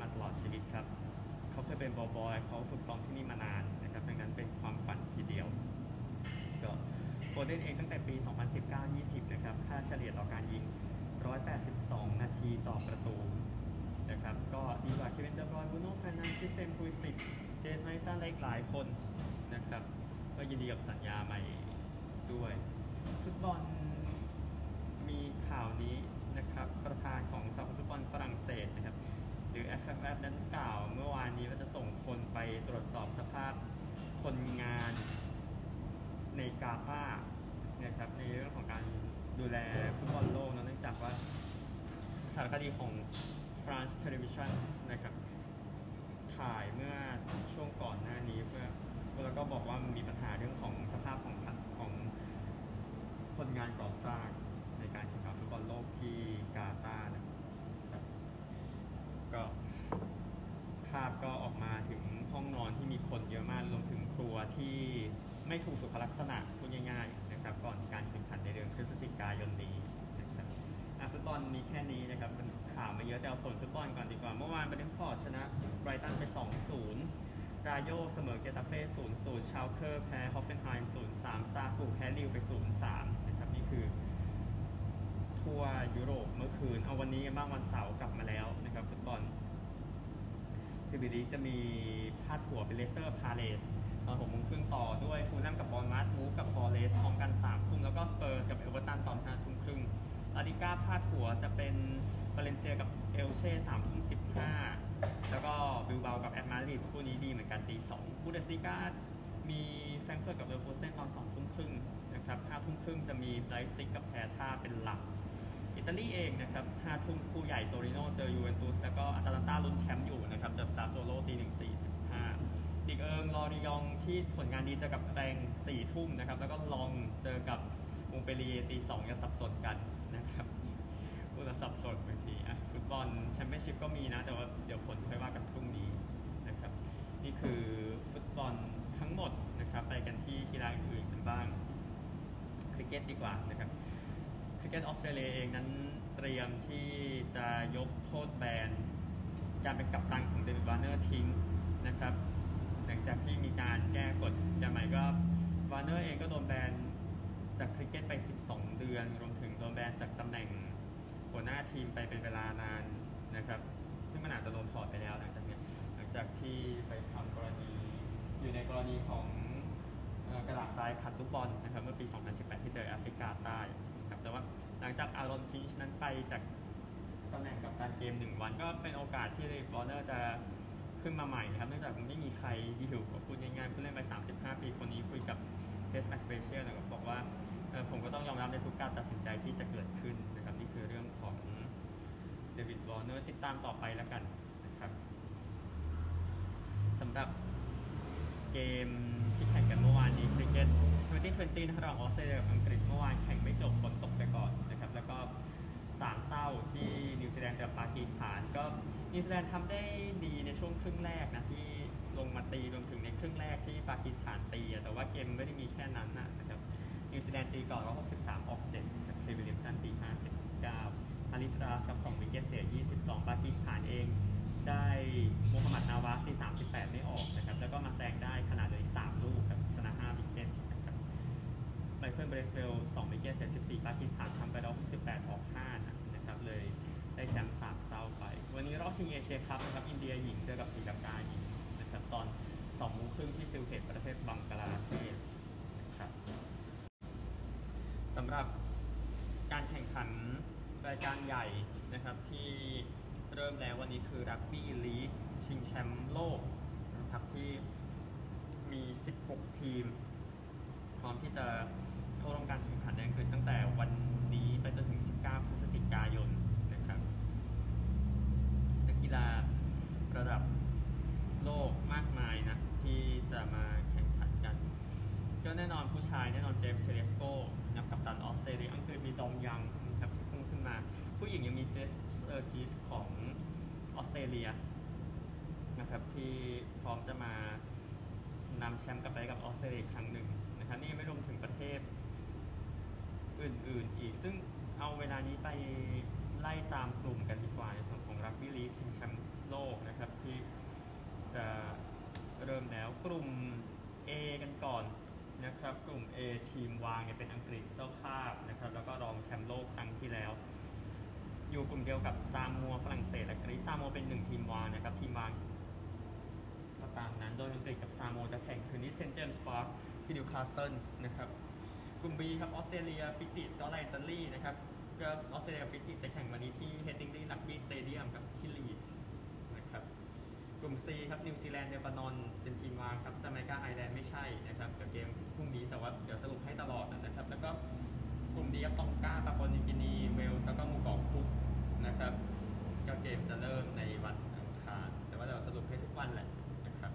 มาตลอดชีวิตครับ เขาเคยเป็นบอบอยเขาฝึกซ้อมที่นี่มานานนะครับดังนั้นเป็นความฝันทีเดียวก็โฟเด้นเองตั้งแต่ปี 2019-20 นะครับ ค่าเฉลี่ยต่อการยิง 182 นาทีต่อประตูนะครับ ก็ดีกว่าเควินเดอบรอยน์บรูโน่แฟร์นันด์สคริสเตียนพูลิซิชเจมส์แมดดิสันและอีกหลายคนนะครับ ก็ยินดีกับสัญญาใหม่ด้วย ฟุตบอลมีข่าวนี้นะครับ ประธานของสหพันธ์ฟุตบอลฝรั่งเศส รือ FFF นั้นกล่าว เมื่อวานนี้ว่าจะส่งคนไปตรวจสอบสภาพคนงานในกาตาร์นะครับในเรื่องของการดูแลฟุตบอลโลกเนอะเนื่องจากว่าสารคดีของ France Television นะครับถ่ายเมื่อช่วงก่อนหน้านี้เพื่อแล้วก็บอกว่ามันมีปัญหาเรื่องของสภาพของของคนงานก่อสร้างในการแข่งขันฟุตบอลโลกที่กาตาร์นะครับก็ภาพก็ออกมาถึงห้องนอนที่มีคน เยอะมากรวมถึงครัวที่ไม่ถูกสุขลักษณะพูดง่ายๆนะครับก่อนการแข่งขันในเดือนพฤศจิกายนนี้นะครับอะฟุตบอลมีแค่นี้นะครับมันข่าวมาเยอะแต่เอาผลฟุตบอลก่อนดีกว่า เมื่อวานเบรนฟอร์ดชนะไบรตันไป 2-0ราโยเสมอเกตาเฟ่ 0-0 ชาวเคอร์แพ้ฮอฟเฟนไฮม์ 0-3 สตราสบูร์กแพ้ลีลล์ไป 0-3 นะครับนี่คือทั่วยุโรปเมื่อคืน เอาวันนี้กันบ้างวันเสาร์กลับมาแล้วนะครับฟุตบอล พรีเมียร์ลีกจะมีพาดหัวเป็นเลสเตอร์พาเลซตอนหกโมงครึ่งต่อด้วยฟูแล่มกับบอร์นมัธวูล์ฟกับฟอเรสต์พร้อมกัน3ทุ่มแล้วก็สเปอร์สกับเอเวอร์ตันตอน5ทุ่มครึ่งลาลิก้าพาดหัวจะเป็นวาเลนเซียกับเอลเช่3ทุ่ม15แล้วก็บิลเบากับแอตมาดริดคู่นี้ดีเหมือนกันตี2บุนเดสลีกามีแฟรงเฟิร์ตกับเลเวอร์คูเซนตอน2ทุ่มครึ่งนะครับ5ทุ่มครึ่งจะมีไลป์ซิกกับแฮร์ธ่าเป็นหลัก อิตาลีเองนะครับ5ทุ่มคู่ใหญ่โตริโนเจอยูเวนตุสแล้วก็ลอริยองต์ที่ผลงานดีเจอกับแร็งส์4ทุ่มนะครับ แล้วก็ล็องส์เจอกับมงต์เปลลิเย่ร์ตี2จะสับสนกันนะครับพูดแล้วสับสนบางทีอะฟุตบอลแชมเปี้ยนชิพก็มีนะ แต่ว่าเดี๋ยวผลค่อยว่ากันพรุ่งนี้นะครับ นี่คือฟุตบอลทั้งหมดนะครับ ไปกันที่กีฬาอื่นๆกันบ้างคริกเก็ตดีกว่านะครับคริกเก็ตออสเตรเลียเองนั้นเตรียมที่จะยกโทษแบนการเป็นกัปตันของเดวิดวาร์เนอร์ทิ้งนะครับ หลังจากที่มีการแก้กฎอย่างใหม่ก็วาร์เนอร์เองก็โดนแบนจากคริกเก็ตไป 12 เดือน รวมถึงโดนแบนจากตำแหน่งหัวหน้าทีมไปเป็นเวลานานนะครับ ซึ่งมันอาจจะโดนถอดไปแล้วหลังจากนี้หลังจากที่ไปทำกรณีอยู่ในกรณีของกระดาษทรายขัดลูกบอลนะครับเมื่อปี 2018 ที่เจอแอฟริกาใต้ครับแต่ว่าหลังจากอารอนฟินช์นั้นไปจากตำแหน่งกับการเกมหนึ่งวันก็เป็นโอกาสที่วอร์เนอร์จะ ขึ้นมาใหม่นะครับเนื่องจากมันไม่มีใครอยู่พูดง่ายๆผู้เล่นวัย 35 ปีคนนี้คุยกับเ e สแมสเปเชียลนะครับบอกว่าผมก็ต้องยอมรับในทุกการตัดสินใจที่จะเกิดขึ้นนะครับนี่คือเรื่องของเดวิดวอร์เนอร์ติดตามต่อไปแล้วกันนะครับสำหรับเกมที่แข่งกันเมื่อวานนี้คริกเก็ต2020นะครับระหว่างออสเตรเลียกับอังกฤษเมื่อวานแข่งไม่จบฝนตกไปก่อนนะครับแล้วก็สามเส้าที่นิวซีแลนด์เจอปากีสถาน นิวซีแลนด์ทำได้ดีในช่วงครึ่งแรกนะที่ลงมาตีรวมถึงในครึ่งแรกที่ปากีสถานตีแต่ว่าเกมไม่ได้มีแค่นั้นนะครับนิวซีแลนด์ตีก่อนก็63 ออก7กับเคนวิลเลียมสันตี 59ฮาริสราอุฟ2 wicket เสีย 22 ปากีสถานเองได้โมฮัมหมัดนาวาสตี 38 ไม่ออกนะครับแล้วก็มาแซงได้ขาดเลย3ลูกครับชนะ5 wicket นะครับไมเคิลเบรซเวลล์2 wicket เสีย 14 ปากีส ชิงเอเชียคัพนะครับอินเดียหญิงเจอกับศรีลังกาหญิงนะครับตอน2โมงครึ่งที่ซิลเทตประเทศบังกลาเทศนะครับสำหรับการแข่งขันรายการใหญ่นะครับที่เริ่มแล้ววันนี้คือรักบี้ลีกชิงแชมป์โลกนะครับที่มี 16 ทีม พร้อมที่จะเข้าร่วมการแข่งขันในอังกฤษตั้งแต่วันนี้ไปจนถึง 19 พฤศจิกายนนะครับนักกีฬาระดับโลกมากมายนะที่จะมาแข่งขันกัน ก็แน่นอนผู้ชายแน่นอนเจมส์เทเดสโกนะกัปตันออสเตรเลียอังกฤษมีดอมยังนะครับที่พุ่งขึ้นมา ผู้หญิงยังมีเจสเซอร์จิสของออส เตรเลียนะครับที่พร้อมจะมานำแชมป์กลับไปกับออสเตรเลียครั้งหนึ่งนะครับนี่ไม่รวมถึงประเทศอื่น ๆ อีก ซึ่งเอาเวลานี้ไปไล่ตามกลุ่มกันดีกว่าในส่วนของรักบี้ลีกชิงแชมป์โลกนะครับที่จะเริ่มแล้วกลุ่ม A กันก่อนนะครับกลุ่ม A ทีมวางเนี่ยเป็นอังกฤษเจ้าภาพนะครับแล้วก็รองแชมป์โลกครั้งที่แล้ว อยู่กลุ่มเดียวกับซามัวฝรั่งเศสและกรีซซามัวเป็นหนึ่งทีมวางนะครับทีมวางก็ตามนั้นโดยอังกฤษกับซามัวจะแข่งคืนนี้เซนต์เจมส์พาร์คที่นิวคาสเซิลนะครับกลุ่ม B ครับออสเตรเลียฟิจิสกอตแลนด์อิตาลีนะครับก็ออสเตรเลียฟิจิจะแข่งวันนี้ที่เฮดดิงลีรักบี้สเตเดียมกับที่ลีดส์นะครับกลุ่ม C ครับนิวซีแลนด์เลบานอนเป็นทีมวางครับจาเมกาไอร์แลนด์ไม่ใช่นะครับกับเกมพรุ่งนี้แต่ว่าเดี๋ยวสรุปให้ตลอดนะครับแล้วก็ กลุ่ม D ครับตองกาปาปวนิวกินีเวลส์แล้วก็มู่เกคุกนะครับก็เกมจะเริ่มในวันอังคารแต่ว่าเดี๋ยวสรุปให้ทุกวันแหละนะครับ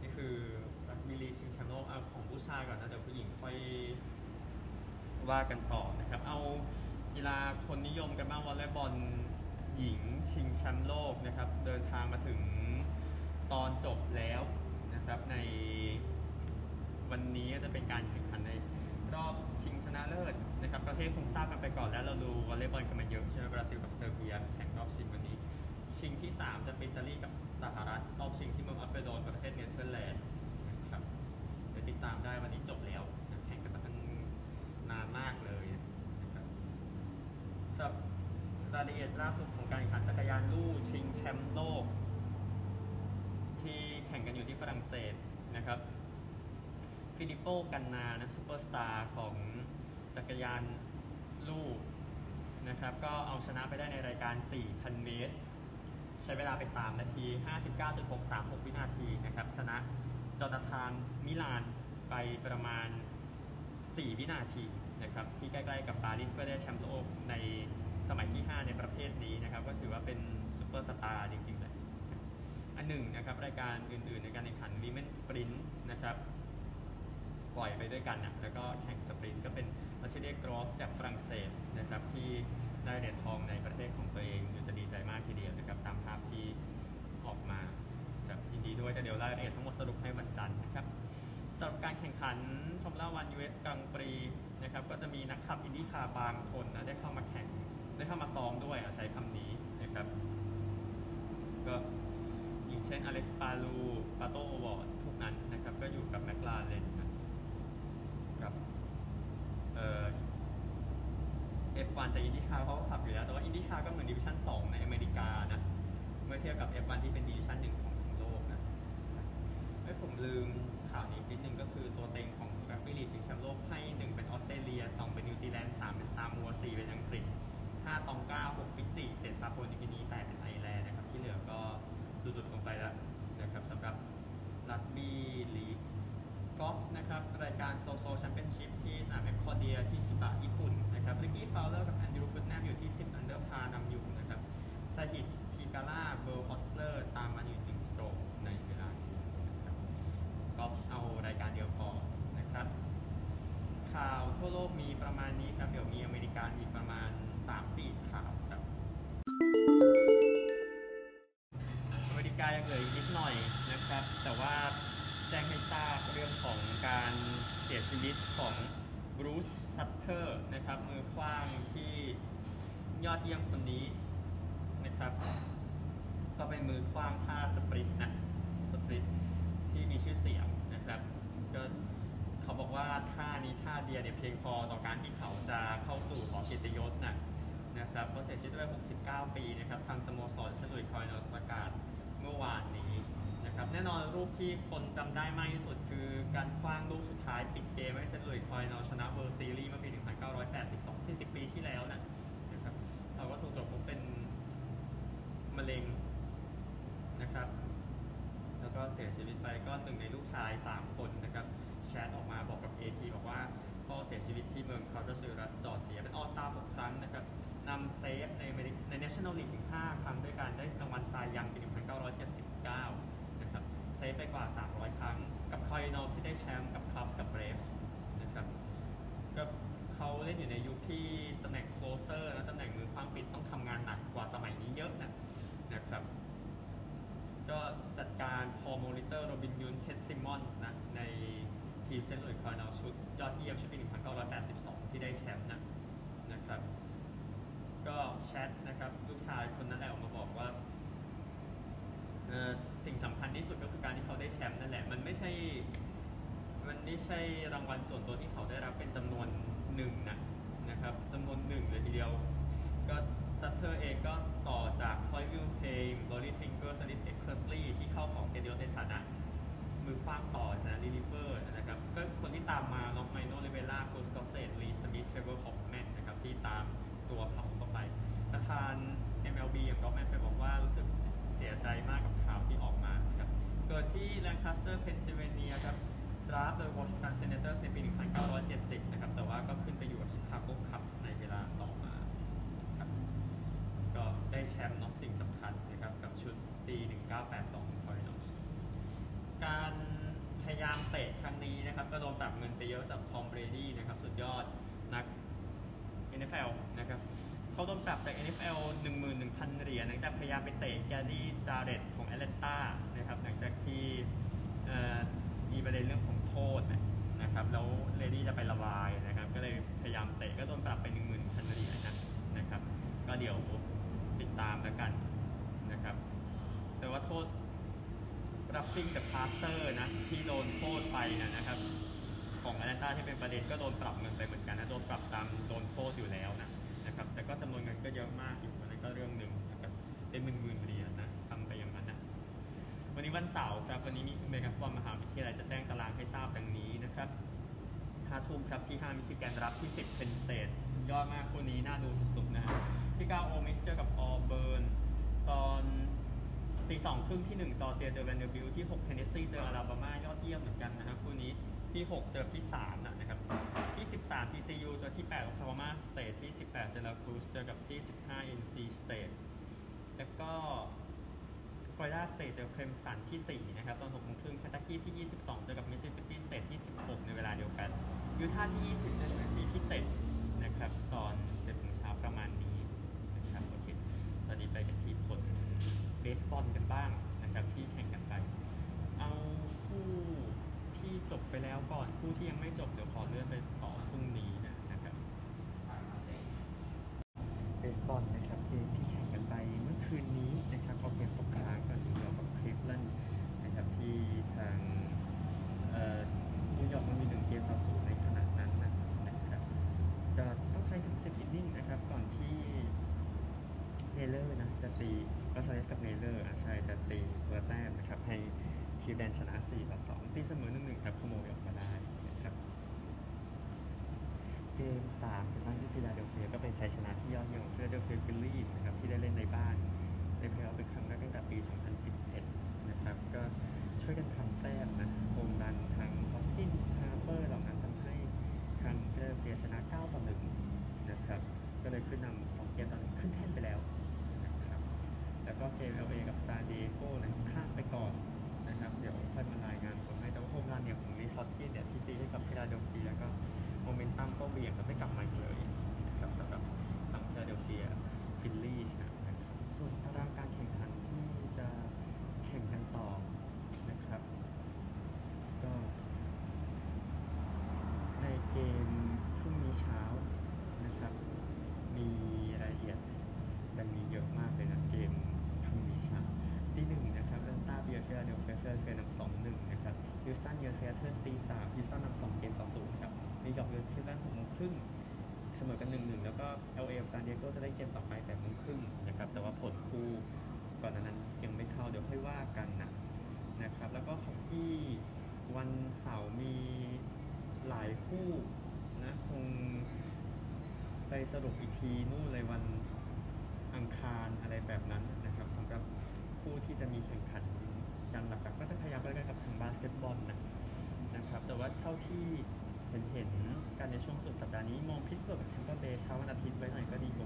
นี่คือรักบี้ลีชิงแชมป์โลกเอาของผู้ชายก่อนนะเดี๋ยวผู้หญิงค่อยว่ากันต่อนะครับ เอากีฬาคนนิยมกันบ้างวอลเลย์บอลหญิงชิงแชมป์โลกนะครับ เดินทางมาถึงตอนจบแล้วนะครับในวันนี้ก็จะเป็นการแข่งขันใน รอบชิงชนะเลิศนะครับประเทศคงทราบกันไปก่อนแล้วเราดูวอลเลย์บอลกันมาเยอะใช่ไหมบราซิลกับเซอร์เบียแข่งรอบชิงวันนี้ ชิงที่ 3 จะเป็นอิตาลีกับสหรัฐรอบชิงที่เมืองอาเพลโดร์นประเทศเนเธอร์แลนด์นะครับเดี๋ยวติดตามได้วันนี้จบแล้วนะแข่งกันมาตั้งนานมากเลยนะครับสำหรับรายละเอียดล่าสุดของการแข่งขันจักรยานลู่ชิงแชมป์โลก ที่แข่งกันอยู่ที่ฝรั่งเศสนะครับ ฟิลิปโปกันนานะซูเปอร์สตาร์ของจักรยานลู่นะครับ ก็เอาชนะไปได้ในรายการ 4,000 เมตร ใช้เวลาไป 3 นาที 59.636 วินาทีนะครับ ชนะโจนาธานมิลานไปประมาณ 4 วินาทีนะครับ ที่ใกล้ๆกับปารีสเพื่อได้แชมป์โลกในสมัยที่ 5 ในประเภทนี้นะครับ ก็ถือว่าเป็นซูเปอร์สตาร์จริงๆเลยอันหนึ่งนะครับ รายการอื่นๆ ในการแข่งขัน Women Sprint นะครับ ปล่อยไปด้วยกันนะแล้วก็แข่ง sprint ก็เป็นมาทิลด์กรอสจากฝรั่งเศสนะครับที่ได้เหรียญทองในประเทศของตัวเองอยู่จะดีใจมากทีเดียวนะครับตามภาพที่ออกมาครับยินดีด้วยแต่เดี๋ยวรายละเอียดทั้งหมดสรุปให้วันจันทร์นะครับสำหรับการแข่งขันฟอร์มูล่าวันยูเอสกรังด์ปรีซ์นะครับก็จะมีนักขับอินดี้คาร์บางคนนะได้เข้ามาแข่งได้เข้ามาซ้อมด้วยใช้คำนี้นะครับก็อย่างเช่นอเล็กซ์ปาลูปาโตโอวอร์ดพวกนั้นนะครับก็อยู่กับแมคลาเรนนะกับเอ่อ F1 แต่อินดี้คาร์เขาก็ขับอยู่แล้ว แต่ว่าอินดี้คาร์ก็เหมือนดิวิชั่น2 ในอเมริกานะ เมื่อเทียบกับ F1 ที่เป็นดิวิชั่น1ของทั้งโลกนะไม่ผมลืมข่าวนี้นิดนึงก็คือตัวเต็งของรักบี้ลีกชิงแชมป์โลกให้ 1 เป็นออสเตรเลีย 2 เป็นนิวซีแลนด์ 3 เป็นซามัว 4 เป็นอังกฤษ 5 ตองกา6ฟิจิ7ปาปัวนิกินี8เป็นไอร์แลนด์นะครับ ที่เหลือก็ลดๆลงไปแล้วนะครับสำหรับรักบี้ลีกกอล์ฟนะครับรายการโซโซแชมเปี้ยนชิพที่สนามอะคอร์เดียที่ชิบะญี่ปุ่นนะครับลิ กกี้ฟาวเลอร์กับแอนดรูว์พัตนัมอยู่ที่ ยอดเยี่ยมคนนี้นะครับ ก็เป็นมือขว้างท่า split นะ split ที่มีชื่อเสียงนะครับก็เขาบอกว่าท่านี้ท่าเดียวเนี่ยเพียงพอต่อการที่เขาจะเข้าสู่หอเกียรติยศนะนะครับเขาเสียชีวิตด้วย 69 ปีนะครับทางสโมสรเซนต์หลุยส์คาร์ดินัลส์ประกาศเมื่อวานนี้นะครับแน่นอนรูปที่คนจำได้มากที่สุดคือการขว้างลูกสุดท้ายปิดเกมให้เซนต์หลุยส์คาร์ดินัลส์ชนะเวิลด์ซีรีส์เมื่อปี ไซยังปี 1979 นะครับเซฟไปกว่า 300 ครั้ง กับคาร์ดินัลที่ได้แชมป์กับคับส์กับเบรฟส์นะครับก็เขาเล่นอยู่ในยุคที่ตำแหน่ง closer และตำแหน่งมือขว้างปิดต้องทำงานหนักกว่าสมัยนี้เยอะนะนะครับก็จัดการพอลโมลิเตอร์โรบินยอนต์เท็ดซิมมอนส์นะในทีมเซนต์หลุยส์คาร์ดินัลชุดยอดเยี่ยมชุดปี 1982 ที่ได้แชมป์นะนะครับ ก็แชทนะครับลูกชายคนนั้นแหละออกมาบอกว่าเอ่อสิ่งสำคัญ ที่สุดก็คือการที่เขาได้แชมป์นั่นแหละ มันไม่ใช่ มันไม่ใช่รางวัลส่วนตัวที่เขาได้รับเป็นจำนวนหนึ่งนะนะครับจำนวนหนึ่งเลยทีเดียว ก็ซัตเตอร์เองก็ต่อจากพอยวิลเพย์ลอรีฟิงเกอร์สลิปเอ็กเคอร์สลีย์ที่เข้าของเกเดียในฐานะมือคว้างต่อนะลิลิเวอร์นะครับก็คนที่ตามมาล็อกไมโนเลเวล่าโคสกอเซตลีสมิธเทเบิลฮอปแมนนะครับที่ตามตัวเขาเข้าไปประธาน MLB อย่างร็อบแมนเฟรดเคยบอกว่ารู้สึกเสียใจมากกับ เกิดที่แลนคัสเตอร์เพนซิลเวเนียครับดราฟต์โดยวอชิงตันเซเนเตอร์ในปี 1970 นะครับ แต่ว่าก็ขึ้นไปอยู่กับชิคาโกคับส์ในเวลาต่อมาครับก็ได้แชมป์น้องสิ่งสำคัญนะครับ กับชุดปี 1982 Cardinals การพยายามเตะครั้งนี้นะครับ ก็โดนปรับเงินไปเยอะจากทอมเบรดี้นะครับ สุดยอดนัก NFL นะครับเขาโดนปรับจาก NFL 11,000 เหรียญหลังจากพยายามไปเตะเกรดี้จาร์เรตต์ แอตแลนตานะครับหลังจากที่มีประเด็นเรื่องของโทษนะครับแล้วเบรดี้จะไประบายนะครับก็เลยพยายามเตะก็โดนปรับไป10,000เหรียญนะนะครับ ก็เดี๋ยวติดตามแล้วกันนะครับ แต่ว่าโทษ roughing the passer นะที่โดนโทษไปนะนะครับของแอตแลนตาที่เป็นประเด็นก็โดนปรับเงินไปเหมือนกันนะโดนปรับตามโดนโทษอยู่แล้วนะนะครับแต่ก็จำนวนเงินก็เยอะมากอยู่อันนั้นก็เรื่องหนึ่งนะครับเป็นหมื่นหมื่นเหรียญนะทำไปอย่างนั้นนะ วันนี้วันเสาร์ครับวันนี้มีอเมริกันฟุตบอลมหาวิทยาลัยจะแจ้งตารางให้ทราบดังนี้นะครับห้าทุ่มครับที่5มิชิแกนรับที่ 10 Penn State สุดยอดมากคู่นี้น่าดูสุดๆนะฮะที่9 Ole Miss เจอกับออเบิร์นตอนตีสองครึ่งที่ 1 จอร์เจียเจอแวนเดอร์บิลที่ 6 เทนเนสซีเจออาลาบามายอดเยี่ยมเหมือนกันนะฮะคู่นี้ที่ 6 เจอที่3นะนะครับที่ 13 TCU เจอที่8 Oklahoma State ที่ 18 Syracuse เจอกับที่ 15 NC State แล้วก็ Florida State เจอ Clemson ที่ 4 นะครับ ตอน6โมงครึ่ง Kentucky ที่ 22 เจอกับ Mississippi State ที่ 16 ในเวลาเดียวกัน Utah ที่ 20 เจอ UNC ที่ 7 นะครับ ตอน7โมงเช้าประมาณนี้นะครับโอเคตอนนี้ไปกันที่ผลเบสบอลกันบ้างนะครับที่แข่งกันไป เอาคู่ที่จบไปแล้วก่อนคู่ที่ยังไม่จบเดี๋ยว เกมต่อไปแปดโมงครึ่งนะครับ แต่ว่าผลคู่ก่อนนั้นยังไม่เข้าเดี๋ยวค่อยว่ากันนะนะครับ แล้วก็ของที่วันเสาร์มีหลายคู่นะคงไปสรุปอีกทีนู่นเลยวันอังคารอะไรแบบนั้นนะครับสำหรับผู้ที่จะมีแข่งขันกันหลักๆก็จะพยายามไปกันกับทางบาสเกตบอลนะนะครับ แต่ว่าเท่าที่เห็นเห็นกันในช่วงสุดสัปดาห์นี้ มองพิตส์เบิร์กกับแทมเปอร์เบย์เช้าวันอาทิตย์ไว้หน่อยก็ดีกว่า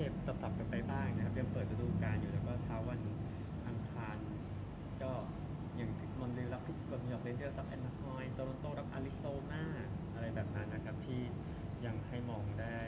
นะครับสับๆกันไปบ้างนะครับยังเปิดฤดูกาลอยู่แล้วก็เช้าวันอังคารก็อย่างมอนทรีออลรับพิตส์เบิร์กนิวยอร์กเรนเจอร์รับอนาไฮม์โตรอนโตรับแอริโซนาอะไรแบบนั้นนะครับที่ยังให้มองได้